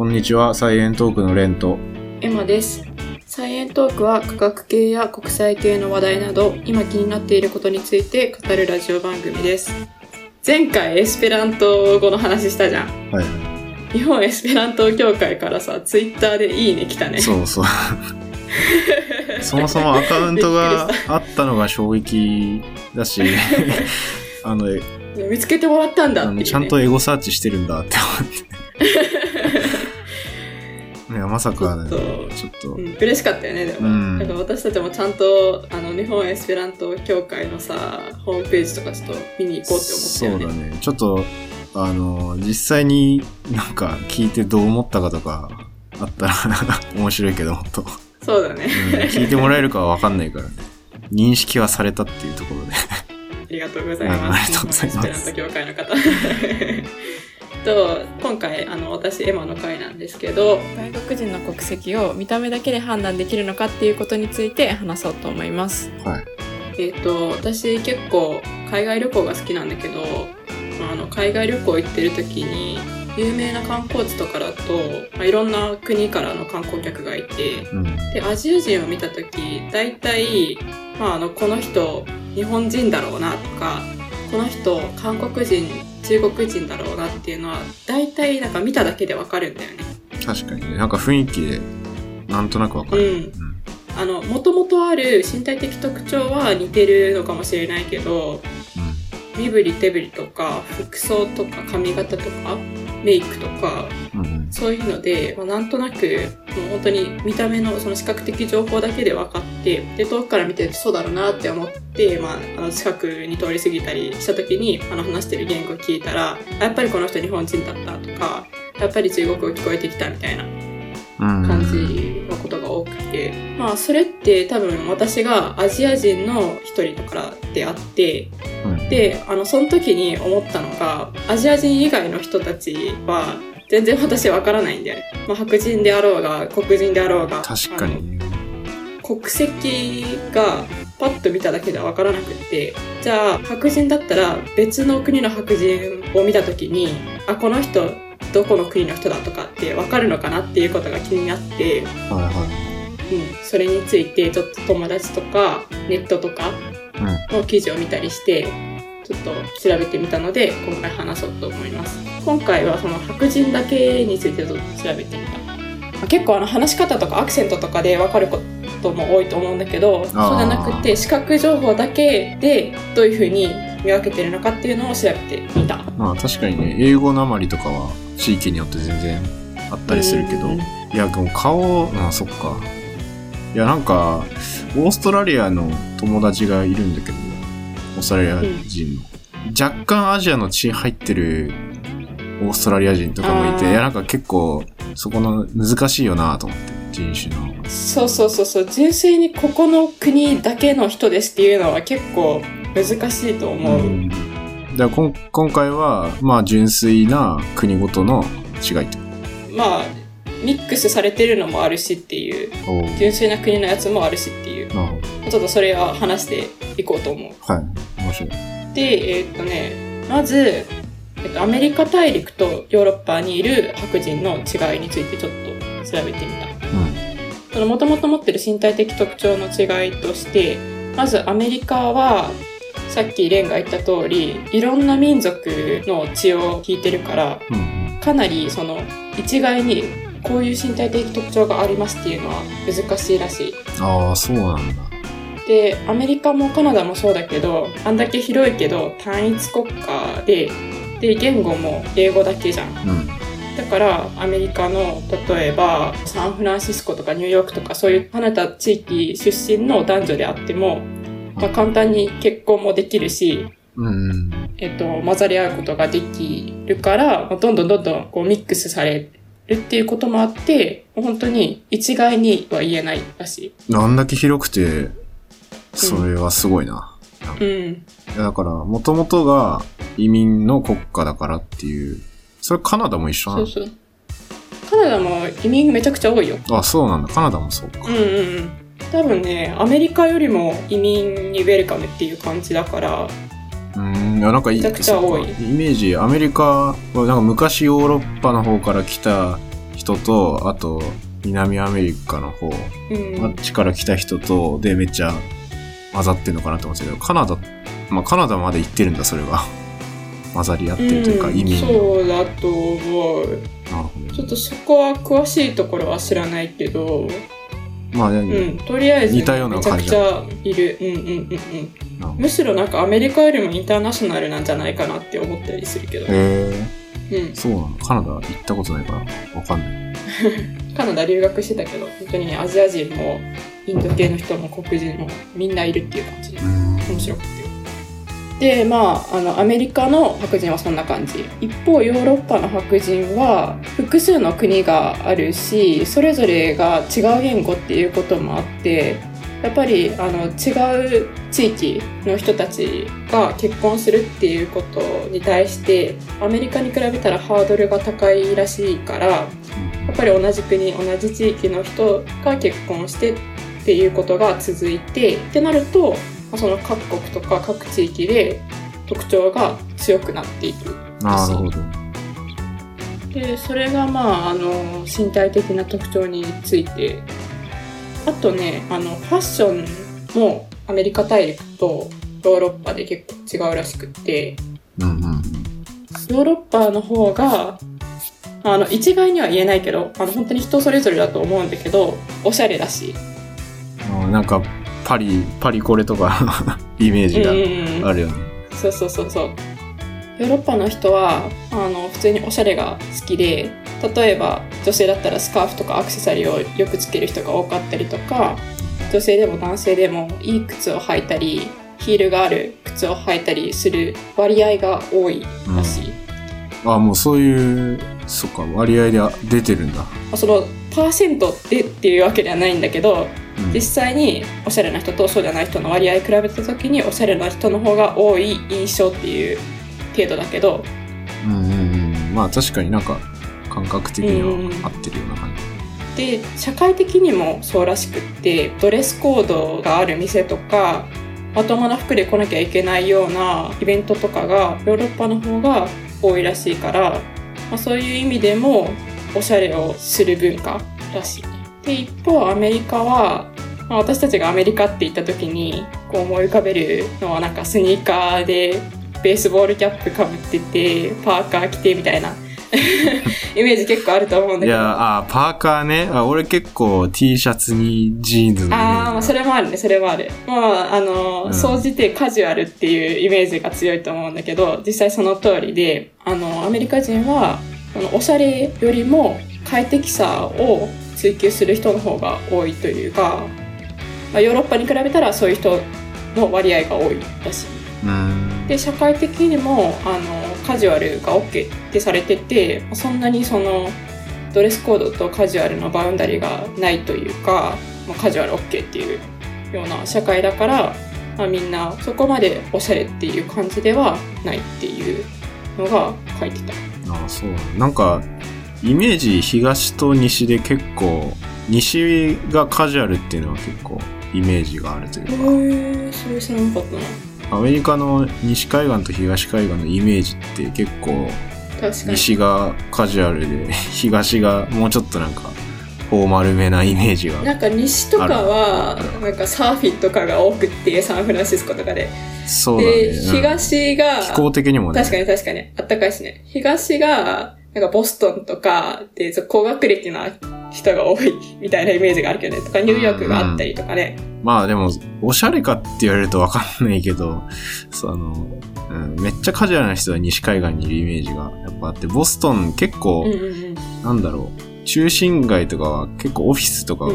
こんにちは、サイエントークのレンと。エマです。サイエントークは科学系や国際系の話題など、今気になっていることについて語るラジオ番組です。前回エスペラント語の話したじゃん。はい。日本エスペラント協会からさ、ツイッターでいいね来たね。そうそう。そもそもアカウントがあったのが衝撃だし、あの、見つけてもらったんだってね。ちゃんとエゴサーチしてるんだって思って。いや、まさかね、ちょっとちょっとう、ん、嬉しかったよね、でも。うんだから私たちもちゃんと、あの、日本エスペラント協会のさ、ホームページとかちょっと見に行こうって思ったよね。そうだね。ちょっと、あの、実際になんか聞いてどう思ったかとかあったら 面白いけど、もっと。そうだね。うん聞いてもらえるかはわかんないからね。認識はされたっていうところで。ありがとうございあます。ありがとうございます協会の方。と今回あの私エマの会なんですけど外国人の国籍を見た目だけで判断できるのかっていうことについて話そうと思います。はい。えっ、と私結構海外旅行が好きなんだけど、まあ、あの海外旅行行ってる時に有名な観光地とかだと、まあ、いろんな国からの観光客がいてうん。でアジア人を見た時大体、まあ、あのこの人日本人だろうなとかこの人韓国人中国人だろうなっていうのは大体なんか見ただけでわかるんだよね。確かにね。なんか雰囲気で、なんとなくわかる。うんあの元々ある身体的特徴は似てるのかもしれないけど身振り手振りとか服装とか髪型とかメイクとかうん。うん。そういうので、まあ、なんとなくもう本当に見た目のその視覚的情報だけで分かってで遠くから見てそうだろうなって思って、まあ、あの近くに通り過ぎたりした時にあの話してる言語を聞いたらあやっぱりこの人日本人だったとかやっぱり中国語聞こえてきたみたいなうん。感じのことが多くて、まあそれって多分私がアジア人の一人だからであってうん。であのその時に思ったのがアジア人以外の人たちは全然私わからないんだよね、まあ、白人であろうが黒人であろうが確かに。国籍がパッと見ただけではわからなくってじゃあ白人だったら別の国の白人を見た時にあこの人どこの国の人だとかってわかるのかなっていうことが気になってはいはうん、それについてちょっと友達とかネットとか。の記事を見たりしてちょっと調べてみたので今回話そうと思います。今回はその白人だけについてちょっと調べてみた。まあ結構あの話し方とかアクセントとかで分かることも多いと思うんだけどそうじゃなくて視覚情報だけでどういうふうに見分けてるのかっていうのを調べてみた。まあ確かにね、英語なまりとかは地域によって全然あったりするけど、うん。いや、でも顔、まあそっか。いや、なんか、オーストラリアの友達がいるんだけど、オーストラリア人の。若干アジアの血入ってるオーストラリア人とかもいて、いや、なんか結構、そこの難しいよなと思って、人種の。そうそうそうそう。純粋にここの国だけの人ですっていうのは結構難しいと思う、うん。だからこん今回は、まあ純粋な国ごとの違いってこまあミックスされてるのもあるしっていう。純粋な国のやつもあるしっていう。なるほちょっとそれは話していこうと思うど。はい。面白い。でえーっとねまず、えっと、アメリカ大陸とヨーロッパにいる白人の違いについてちょっと調べてみたうん。その元々持ってる身体的特徴の違いとしてまずアメリカはさっきレンが言った通りいろんな民族の血を引いてるからうん。かなりその一概にこういう身体的特徴がありますっていうのは難しいらしい。ああ、そうなんだ。でアメリカもカナダもそうだけどあんだけ広いけど単一国家でで言語も英語だけじゃん。うん。だからアメリカの例えばサンフランシスコとかニューヨークとかそういう離れた地域出身の男女であっても、まあ、簡単に結婚もできるし、うん。えっと、混ざり合うことができるから、まあどんどんどんどんこうミックスされるっていうこともあって、本当に一概には言えないらしあんだけ広くて、それはすごいな。い。うん。だから、もともとが移民の国家だからっていう。それカナダも一緒なの？そうそう。カナダも移民めちゃくちゃ多いよ。あ、そうなんだ。カナダもそうか。うんうんうん。多分ね、アメリカよりも移民にウェルカムっていう感じだから、うん、いや、なんかいいめちゃくちゃ多いそうかイメージ、アメリカは、なんか昔ヨーロッパの方から来た人と、あと、南アメリカの方、うん。あっちから来た人と、で、めっちゃ混ざってるのかなと思ってたけど、カナダ、まあ、カナダまで行ってるんだ、それが。混ざり合ってるというか、うん移民の。そうだと思う。ちょっとそこは詳しいところは知らないけど、まあ、ねうん、とりあえず似たようなめちゃ感じだくちゃいる。うんうんうんうん。むしろなんかアメリカよりもインターナショナルなんじゃないかなって思ったりするけど。へえ、うん。そうなのカナダ行ったことないから、わかんない。カナダ留学してたけど、本当にね、アジア人もインド系の人も黒人もみんないるっていう感じでうん。面白くて。で、まあ、あの、アメリカの白人はそんな感じ。一方、ヨーロッパの白人は、複数の国があるし、それぞれが違う言語っていうこともあって、やっぱり、あの、違う地域の人たちが結婚するっていうことに対して、アメリカに比べたらハードルが高いらしいから、やっぱり同じ国、同じ地域の人が結婚してっていうことが続いて、ってなると、まあその各国とか各地域で特徴が強くなっていく。なるほど。で、それがまあ、あの、身体的な特徴について、あとね、あの、ファッションもアメリカ大陸とヨーロッパで結構違うらしくって、うんうんうん。ヨーロッパの方が、あの、一概には言えないけど、あの、本当に人それぞれだと思うんだけど、おしゃれだし。あなんか、パリ、パリコレとか イメージうんがあるよね。そうそうそうそう。ヨーロッパの人は、あの、普通におしゃれが好きで、例えば女性だったらスカーフとかアクセサリーをよくつける人が多かったりとか、女性でも男性でもいい靴を履いたり、ヒールがある靴を履いたりする割合が多いらしい。あ、もうそういう、そっか、割合で出てるんだ。まあその、パーセントでっていうわけではないんだけど、うん実際におしゃれな人とそうじゃない人の割合比べた時におしゃれな人の方が多い印象っていう程度だけど、うんうんうん。まあ確かになんか、感覚的にうんは合ってるような感じ。で社会的にもそうらしくってドレスコードがある店とかまともな服で来なきゃいけないようなイベントとかがヨーロッパの方が多いらしいから、まあ、そういう意味でもおしゃれをする文化らしい。で一方アメリカは、まあ、私たちがアメリカって言った時にこう思い浮かべるのはなんかスニーカーでベースボールキャップかぶっててパーカー着てみたいな イメージ結構あると思うんだけど。いや、あ、パーカーね。あ、俺結構 T シャツにジーンズのああ、まあそれもあるね、それもある。まあ、あの、うん総じてカジュアルっていうイメージが強いと思うんだけど、実際その通りで、あの、アメリカ人は、このおしゃれよりも快適さを追求する人の方が多いというか、まあ、ヨーロッパに比べたらそういう人の割合が多いらしい。うん。で社会的にもあのカジュアルが OK ってされててそんなにそのドレスコードとカジュアルのバウンダリーがないというか、まあ、カジュアル OK っていうような社会だから、まあ、みんなそこまでおしゃれっていう感じではないっていうのが書いてた。あそうなんか、イメージ東と西で結構、西がカジュアルっていうのは結構イメージがあるというか、へえそれ知らなかったな。アメリカの西海岸と東海岸のイメージって結構。西がカジュアルで 東がもうちょっとなんかフォーマルめなイメージがなんか西とかはなんかサーフィンとかが多くってサンフランシスコとかで。そうだね、で、うん東が、気候的にもね確かに確かに。あったかいしね。東が、なんかボストンとかで、高学歴な人が多いみたいなイメージがあるけどね。とか、ニューヨークがあったりとかね。まあでもおしゃれかって言われるとわかんないけどその、うん、めっちゃカジュアルな人は西海岸にいるイメージがやっぱあってボストン結構、うんうんうん。なんだろう中心街とかは結構オフィスとか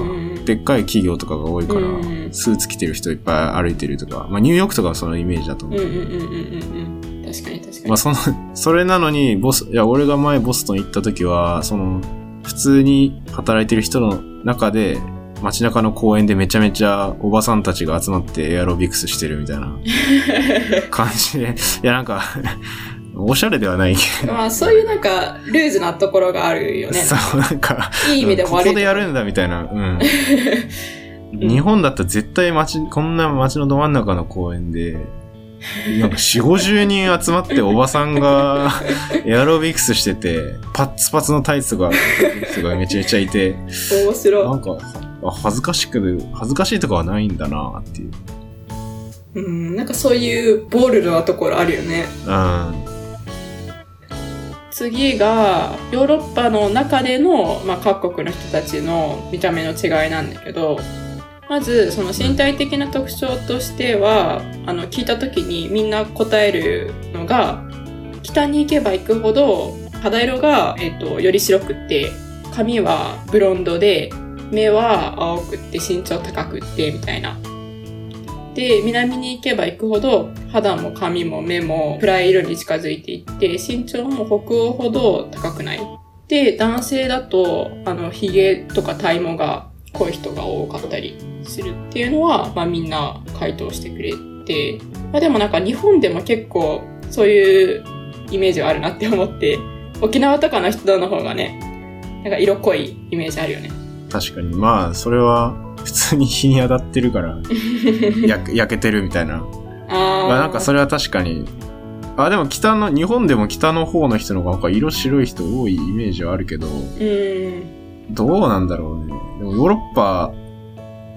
でっかい企業とかが多いから、うんうんスーツ着てる人いっぱい歩いてるとか、まあニューヨークとかはそのイメージだと思う。うんうんうんうんうんうん。確かに確かに。まあその、それなのに、ボス、いや、俺が前ボストン行った時は、その、普通に働いてる人の中で、街中の公園でめちゃめちゃおばさんたちが集まってエアロビクスしてるみたいな 感じで、いやなんか、おしゃれではないけど、まあ、そういうなんか、ルーズなところがあるよね。そう、なんか、いい意味でもこ悪いところ。こでやるんだみたいな、うん。日本だったら絶対街、こんな街のど真ん中の公園で、なんか4、50人集まっておばさんが エアロビクスしてて、パッツパツのタイツが、がめちゃめちゃいて、面白なんか、あ恥ずかしく、恥ずかしいとかはないんだなっていう。うん、なんかそういうボールドなところあるよね。うん。次が、ヨーロッパの中での、まあ、各国の人たちの見た目の違いなんだけど、まず、その身体的な特徴としては、あの、聞いた時にみんな答えるのが、北に行けば行くほど、肌色が、えっと、より白くって、髪はブロンドで、目は青くって身長高くって、みたいな。で、南に行けば行くほど、肌も髪も目も暗い色に近づいていって、身長も北欧ほど高くない。で、男性だと、あの、髭とか体毛が濃い人が多かったりするっていうのは、まあみんな回答してくれて、まあでもなんか日本でも結構そういうイメージはあるなって思って、沖縄とかの人の方がね、なんか色濃いイメージあるよね。確かに。まあ、それは、普通に日に当たってるから、焼けてるみたいな。あー。まあなんかそれは確かに、あ、でも北の、日本でも北の方の人の方がなんか色白い人多いイメージはあるけど、うん。どうなんだろうね。でもヨーロッパ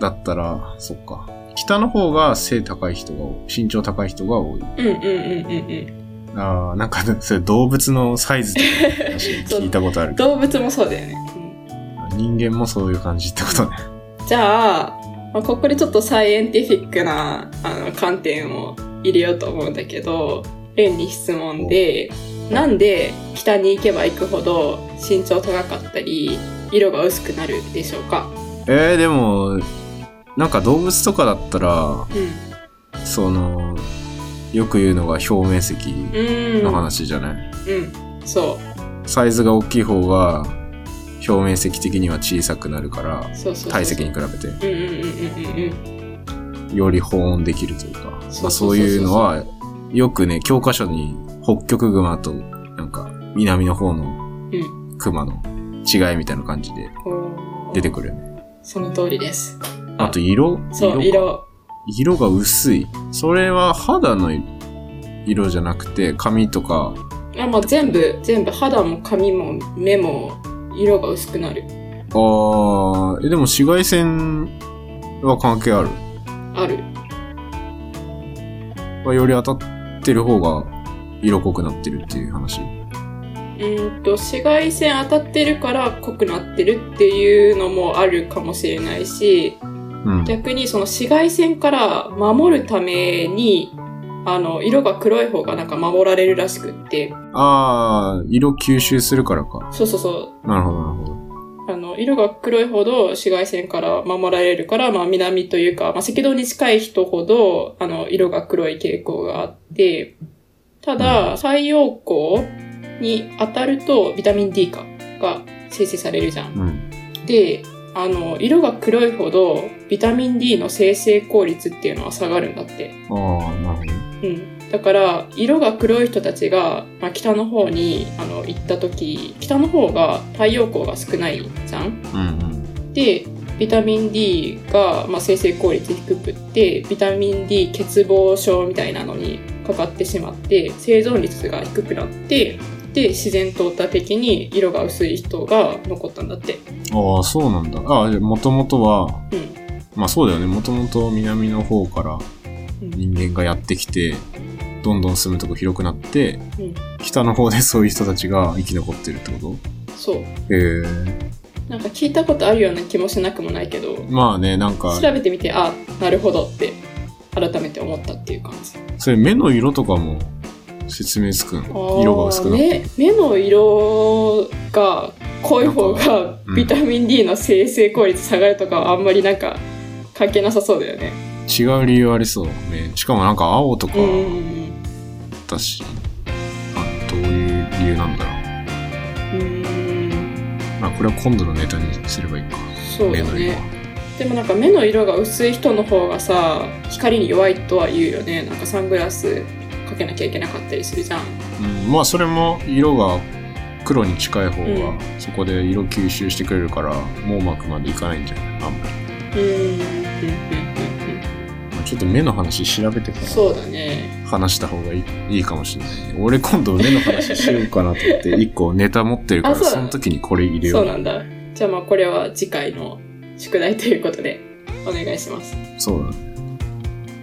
だったら、そっか。北の方が背高い人が多い、身長高い人が多い。うんうんうんうんうん。ああ、なんか、それ動物のサイズとか話 聞いたことある動物もそうだよね。うん人間もそういう感じってことね。じゃあ、まあ、ここでちょっとサイエンティフィックなあの観点を入れようと思うんだけど、レンに質問で、なんで北に行けば行くほど身長高かったり、色が薄くなるでしょうか？えー、でも、なんか動物とかだったら、うん。その、よく言うのが表面積うん。の話じゃない、うん。そサイズが大きい方が、表面積的には小さくなるから。体積に比べて、より保温できるというか、まあ、そういうのは、よくね、教科書に北極熊と、なんか、南の方のうん。熊の違いみたいな感じでうん。出てくるよね。その通りです。あと色？そう、か色。色が薄い。それは肌の色じゃなくて、髪とか、あ、まあ、全部、全部、肌も髪も目も色が薄くなる。あー、えでも紫外線は関係ある？ある。まあより当たってる方が色濃くなってるっていう話。うーんと、紫外線当たってるから濃くなってるっていうのもあるかもしれないし、うん。逆にその紫外線から守るために、あの、色が黒い方がなんか守られるらしくって、あー、色吸収するからか。そうそうそう、なるほど、なるほど。あの、色が黒いほど紫外線から守られるから、まあ南というか、まあ赤道に近い人ほど、あの、色が黒い傾向があって、ただ、太陽光に当たるとビタミン D かが生成されるじゃん。うん。で、あの、色が黒いほどビタミン D の生成効率っていうのは下がるんだって。あー、なるほど。うん。だから、色が黒い人たちが、まあ、北の方にあの行った時、北の方が太陽光が少ないじゃんうんうん。で、ビタミン D が、まあ、生成効率低くって、ビタミン D 欠乏症みたいなのにかかってしまって、生存率が低くなって、で、自然淘汰的に色が薄い人が残ったんだって。ああ、そうなんだ。ああ、もともとは、うん。まあそうだよね。もともと南の方からうん。人間がやってきて、どんどん住むとこ広くなって、うん北の方で そういう人たちが生き残ってるってこそう。とへえ。なんか聞いたことあるような気もしなくもないけど、まあね、なんか、調べてみて、あ、なるほどって、改めて思ったっていう感じ。それ目の色とかも説明つくの色が薄くなって。目目の色が濃い方がうんビタミン D の生成効率下がるとかはあんまりなんか関係なさそうだよね。違う理由ありそう。ね、しかもなんか青とかだし、あどういう理由なんだろう。うーんまあこれは今度のネタにすればいいか。そうだ目の色はね。でもなんか目の色が薄い人の方がさ光に弱いとは言うよねなんかサングラスかけなきゃいけなかったりするじゃんうん、まあそれも色が黒に近い方が、うんそこで色吸収してくれるから網膜までいかないんじゃない？あんまり、うーんうんうんうんまあ、ちょっと目の話調べてからそうだね。話した方がいいいいかもしれないね。俺今度目の話しようかなと思って、一個ネタ持ってるから、その時にこれ入れよう。そうなんだ。じゃあまあこれは次回の宿題ということでお願いします。そうだね。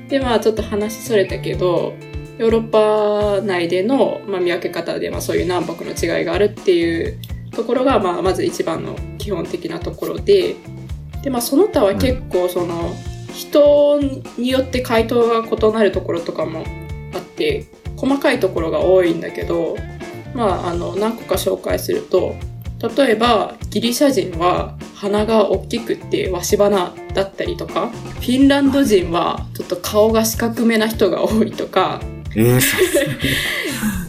でまあちょっと話それたけど、ヨーロッパ内での、まあ、見分け方で、まあ、そういう南北の違いがあるっていうところが、まあ、まず一番の基本的なところでで、まあ、その他は結構その、人によって回答が異なるところとかもあって細かいところが多いんだけど、まあ、あの何個か紹介すると例えばギリシャ人は鼻が大きくってわし鼻だったりとかフィンランド人はちょっと顔が四角めな人が多いとかえー、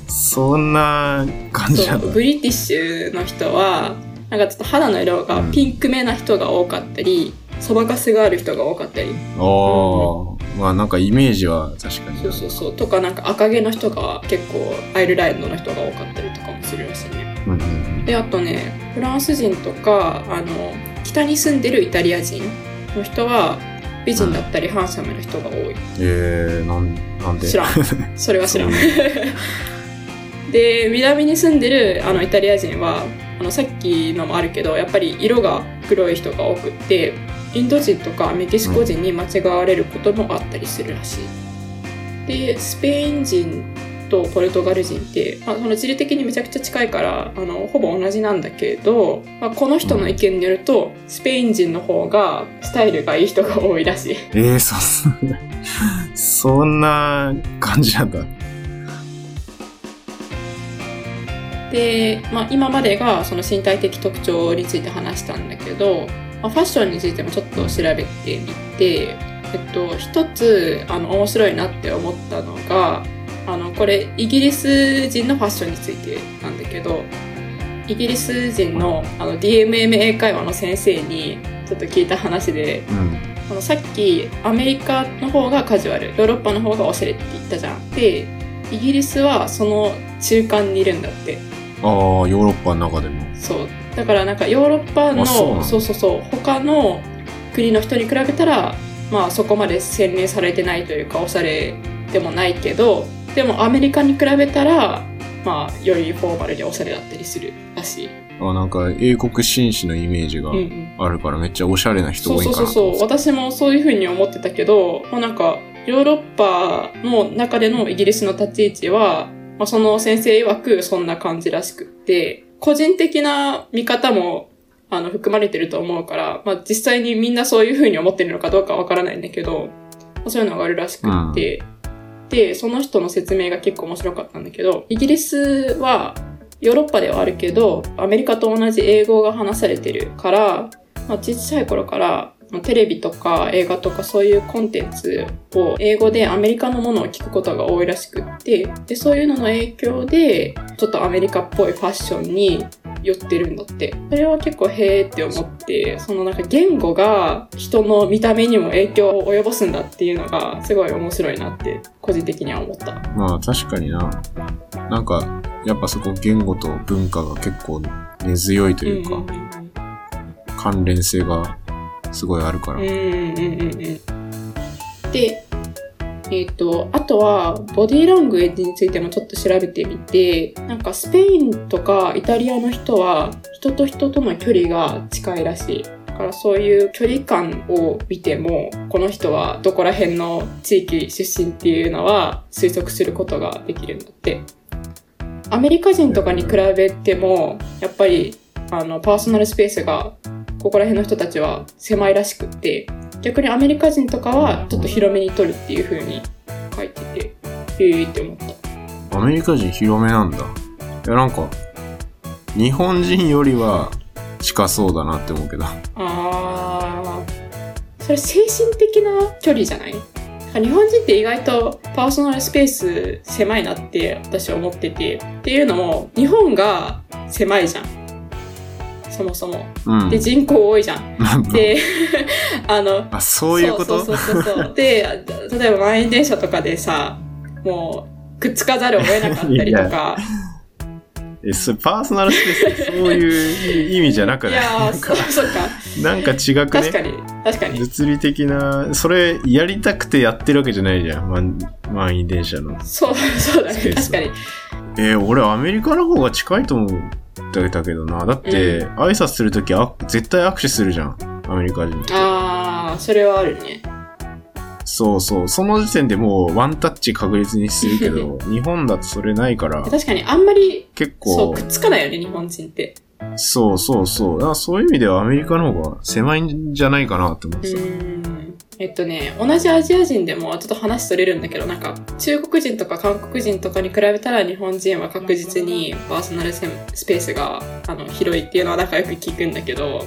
そそんな感じな。ブリティッシュの人はなんかちょっと肌の色がピンクめな人が多かったり、そばかすがある人が多かったりああ、まあなんかイメージは確かに。そうそうそうとかなんか赤毛の人が結構アイルランドの人が多かったりとかもするらしいねうん。であとねフランス人とかあの北に住んでるイタリア人の人は美人だったりハンサムな人が多い。えー、なん、なんで？知らん。それは知らん。で南に住んでるあのイタリア人はあのさっきのもあるけどやっぱり色が黒い人が多くってインド人とかメキシコ人に間違われることもあったりするらしい。でスペイン人とポルトガル人って、まあ、その地理的にめちゃくちゃ近いからあのほぼ同じなんだけど、まあ、この人の意見によるとスペイン人の方がスタイルがいい人が多いらしい。えー、そ、そんな感じなんだ。で、まあ、今までがその身体的特徴について話したんだけど、まあ、ファッションについてもちょっと調べてみて、えっと、一つあの面白いなって思ったのがあのこれイギリス人のファッションについてなんだけどイギリス人のあの DMM 英会話の先生にちょっと聞いた話でうん。あのさっきアメリカの方がカジュアルヨーロッパの方がおしゃれって言ったじゃん。でイギリスはその中間にいるんだって。ああ、ヨーロッパの中でも。そう。だからなんかヨーロッパのあそうそうそうそう他の国の人に比べたらまあそこまで洗練されてないというかおしゃれでもないけどでもアメリカに比べたらまあよりフォーマルでおしゃれだったりするらしい、あなんか英国紳士のイメージがうんうん、あるからめっちゃおしゃれな人そう多いんかなそうそうそう私もそういうふうに思ってたけど、まあ、なんかヨーロッパの中でのイギリスの立ち位置は、まあ、その先生曰くそんな感じらしくって個人的な見方もあの含まれてると思うから、まあ、実際にみんなそういうふうに思ってるのかどうかわからないんだけど、まあそういうのがあるらしくって、でその人の説明が結構面白かったんだけどイギリスはヨーロッパではあるけどアメリカと同じ英語が話されてるからまあ、小さい頃からテレビとか映画とかそういうコンテンツを英語でアメリカのものを聞くことが多いらしくってでそういうのの影響でちょっとアメリカっぽいファッションに寄ってるんだってそれは結構へーって思ってそのなんか言語が人の見た目にも影響を及ぼすんだっていうのがすごい面白いなって個人的には思ったまあ確かにな。なんか、やっぱそこ言語と文化が結構根強いというか、んん関連性がすごいあるから。うんうんうんうんうんで、えっ、と、あとは、ボディーラングエッジについてもちょっと調べてみて、なんかスペインとかイタリアの人は、人と人との距離が近いらしい。だからそういう距離感を見ても、この人はどこら辺の地域出身っていうのは推測することができるんだって。アメリカ人とかに比べても、やっぱり、あの、パーソナルスペースがここら辺の人たちは狭いらしくって逆にアメリカ人とかはちょっと広めに取るっていう風に書いててへえーって思った。アメリカ人広めなんだ。いやなんか、日本人よりは近そうだなって思うけど。あー。それ精神的な距離じゃない？日本人って意外とパーソナルスペース狭いなって私は思ってて。っていうのも日本が狭いじゃんそもそもうん。で人口多いじゃんで あのあ、そういうこと？そうそうそうそう。で、例えば満員電車とかでさ、もう、くっつかざるを得なかったりとか。え、それパーソナルスペースってそういう意味じゃなくない？いやそう、そうか。なんか違くね？確かに。確かに。物理的な、それやりたくてやってるわけじゃないじゃん。満満員電車の。そう、そうだね。確かに。えー俺アメリカの方が近いと思ってたけどな。だって、う挨拶するときあ絶対握手するじゃん。アメリカ人って。あー、それはあるね。そうそう。その時点でもうワンタッチ確実にするけど、日本だとそれないから、確かに、あんまり、結構く、っつかないよね、日本人って。そうそうそう。だからそういう意味ではアメリカの方が狭いんじゃないかなって思っうてた。ーん。えっとね、同じアジア人でも、ちょっと話それるんだけど、なんか、中国人とか韓国人とかに比べたら、日本人は確実にパーソナルスペースが、あの、広いっていうのは仲良く聞くんだけど、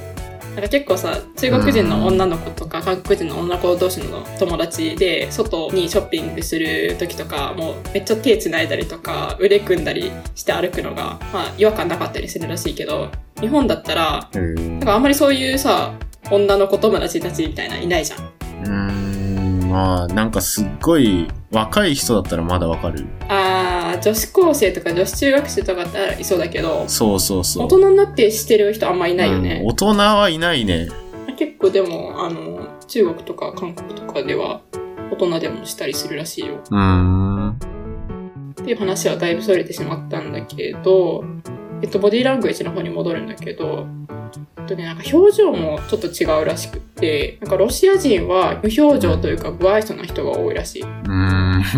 なんか結構さ、中国人の女の子とか、韓国人の女の子同士の友達で、外にショッピングする時とか、もうめっちゃ手繋いだりとか、腕組んだりして歩くのが、まあ、違和感なかったりするらしいけど、日本だったら、なんかあんまりそういうさ、女の子友達たちみたいないないじゃん。うーん、まあ、なんかすっごい若い人だったらまだわかる。あー、女子高生とか女子中学生とかだったらいそうだけど、そうそうそう。大人になってしてる人あんまいないようんね。大人はいないね。結構でも、あの、中国とか韓国とかでは大人でもしたりするらしいよ。うーん。っていう話はだいぶそれてしまったんだけど、えっと、ボディーラングエッジの方に戻るんだけど、えっとね、なんか表情もちょっと違うらしくって、なんかロシア人は無表情というか不愛想な人が多いらしい。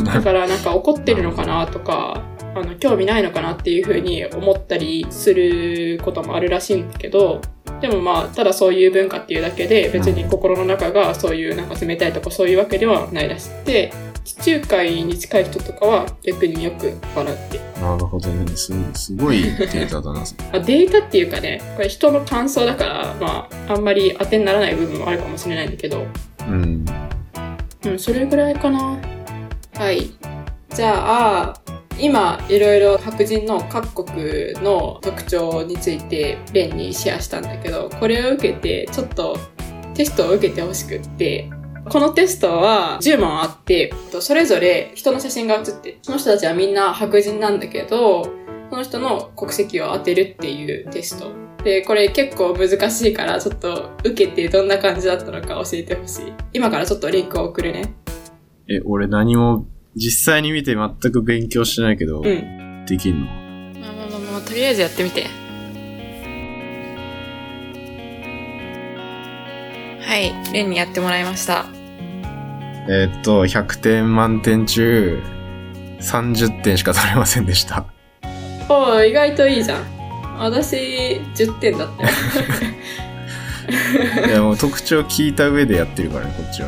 だからなんか怒ってるのかなとか、あの、興味ないのかなっていうふうに思ったりすることもあるらしいんだけど、でもまあ、ただそういう文化っていうだけで、別に心の中がそういうなんか冷たいとかそういうわけではないらしくて、地中海に近い人とかは逆によく笑って。なるほどね。すすごいデータだな。あデータっていうかね、これ人の感想だから、まあ、あんまり当てにならない部分もあるかもしれないんだけど、うん。うん、それぐらいかな。はい。じゃあ、今、いろいろ白人の各国の特徴について、レンにシェアしたんだけど、これを受けて、ちょっとテストを受けてほしくって、このテストは10問あって、それぞれ人の写真が写って、その人たちはみんな白人なんだけど、その人の国籍を当てるっていうテスト。で、これ結構難しいから、ちょっと受けてどんな感じだったのか教えてほしい。今からちょっとリンクを送るね。え、俺何も実際に見て全く勉強してないけど、うん。できんの？まあまあまあまあ、とりあえずやってみて。はい、レンにやってもらいました。えーっと、100点満点中、30点しか取れませんでした。おー意外といいじゃん。私、10点だったよ。いや、もう特徴聞いた上でやってるからね、こっちは。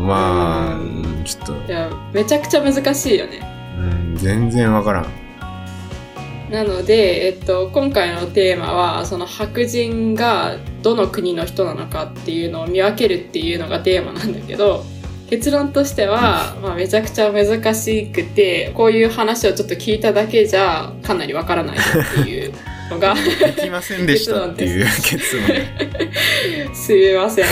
まあ、ちょっと、いや、めちゃくちゃ難しいよね。うん、全然わからん。なので、えっと、今回のテーマは、その白人がどの国の人なのかっていうのを見分けるっていうのがテーマなんだけど、結論としては、まあ、めちゃくちゃ難しくて、こういう話をちょっと聞いただけじゃ、かなりわからないっていうのが、できませんでしたっていう結論。すみません。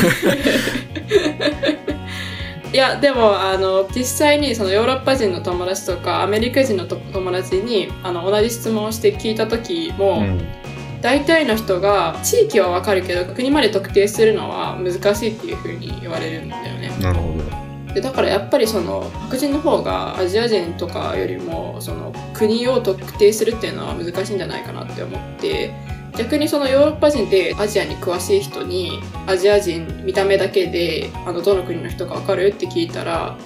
いや、でも、あの、実際にそのヨーロッパ人の友達とか、アメリカ人のと友達に、あの、同じ質問をして聞いた時も、うん。大体の人が地域はわかるけど国まで特定するのは難しいっていう風に言われるんだよねなるほど。でだからやっぱりその白人の方がアジア人とかよりもその国を特定するっていうのは難しいんじゃないかなって思って逆にそのヨーロッパ人でアジアに詳しい人にアジア人見た目だけであのどの国の人かわかる？って聞いたら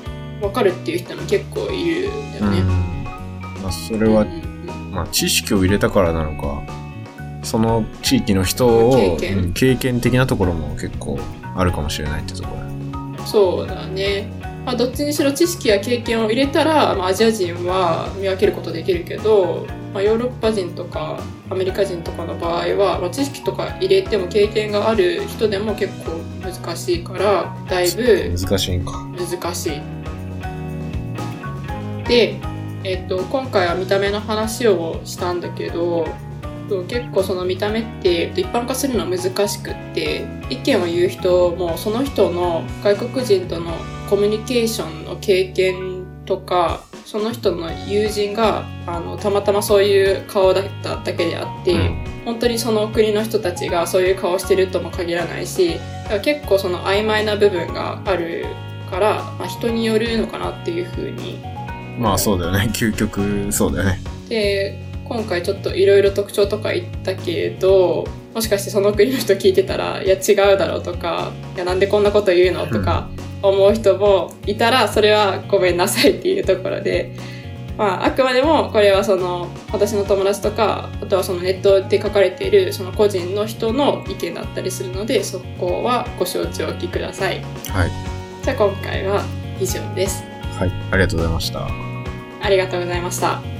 わかるっていう人も結構いるんだよね。うん。まあ、それはうん、うんまあ、知識を入れたからなのか、その地域の人を、経験的なところも結構あるかもしれないってところ。そうだね。まあ、どっちにしろ知識や経験を入れたら、まあ、アジア人は見分けることできるけど、まあ、ヨーロッパ人とかアメリカ人とかの場合は、まあ、知識とか入れても経験がある人でも結構難しいからだいぶ難しいんか。難しい。で、えっと、今回は見た目の話をしたんだけど結構その見た目って一般化するのは難しくって意見を言う人もその人の外国人とのコミュニケーションの経験とかその人の友人があのたまたまそういう顔だっただけであって、うん本当にその国の人たちがそういう顔してるとも限らないしだから結構その曖昧な部分があるから、まあ、人によるのかなっていうふうにまあそうだよね。究極、そうだよね。で今回ちょっといろいろ特徴とか言ったけどもしかしてその国の人聞いてたらいや違うだろうとかいやなんでこんなこと言うのとか思う人もいたらそれはごめんなさいっていうところで、まあ、あくまでもこれはその私の友達とかあとはそのネットで書かれているその個人の人の意見だったりするのでそこはご承知おきください。はい。じゃあ今回は以上です。はい。ありがとうございました。ありがとうございました。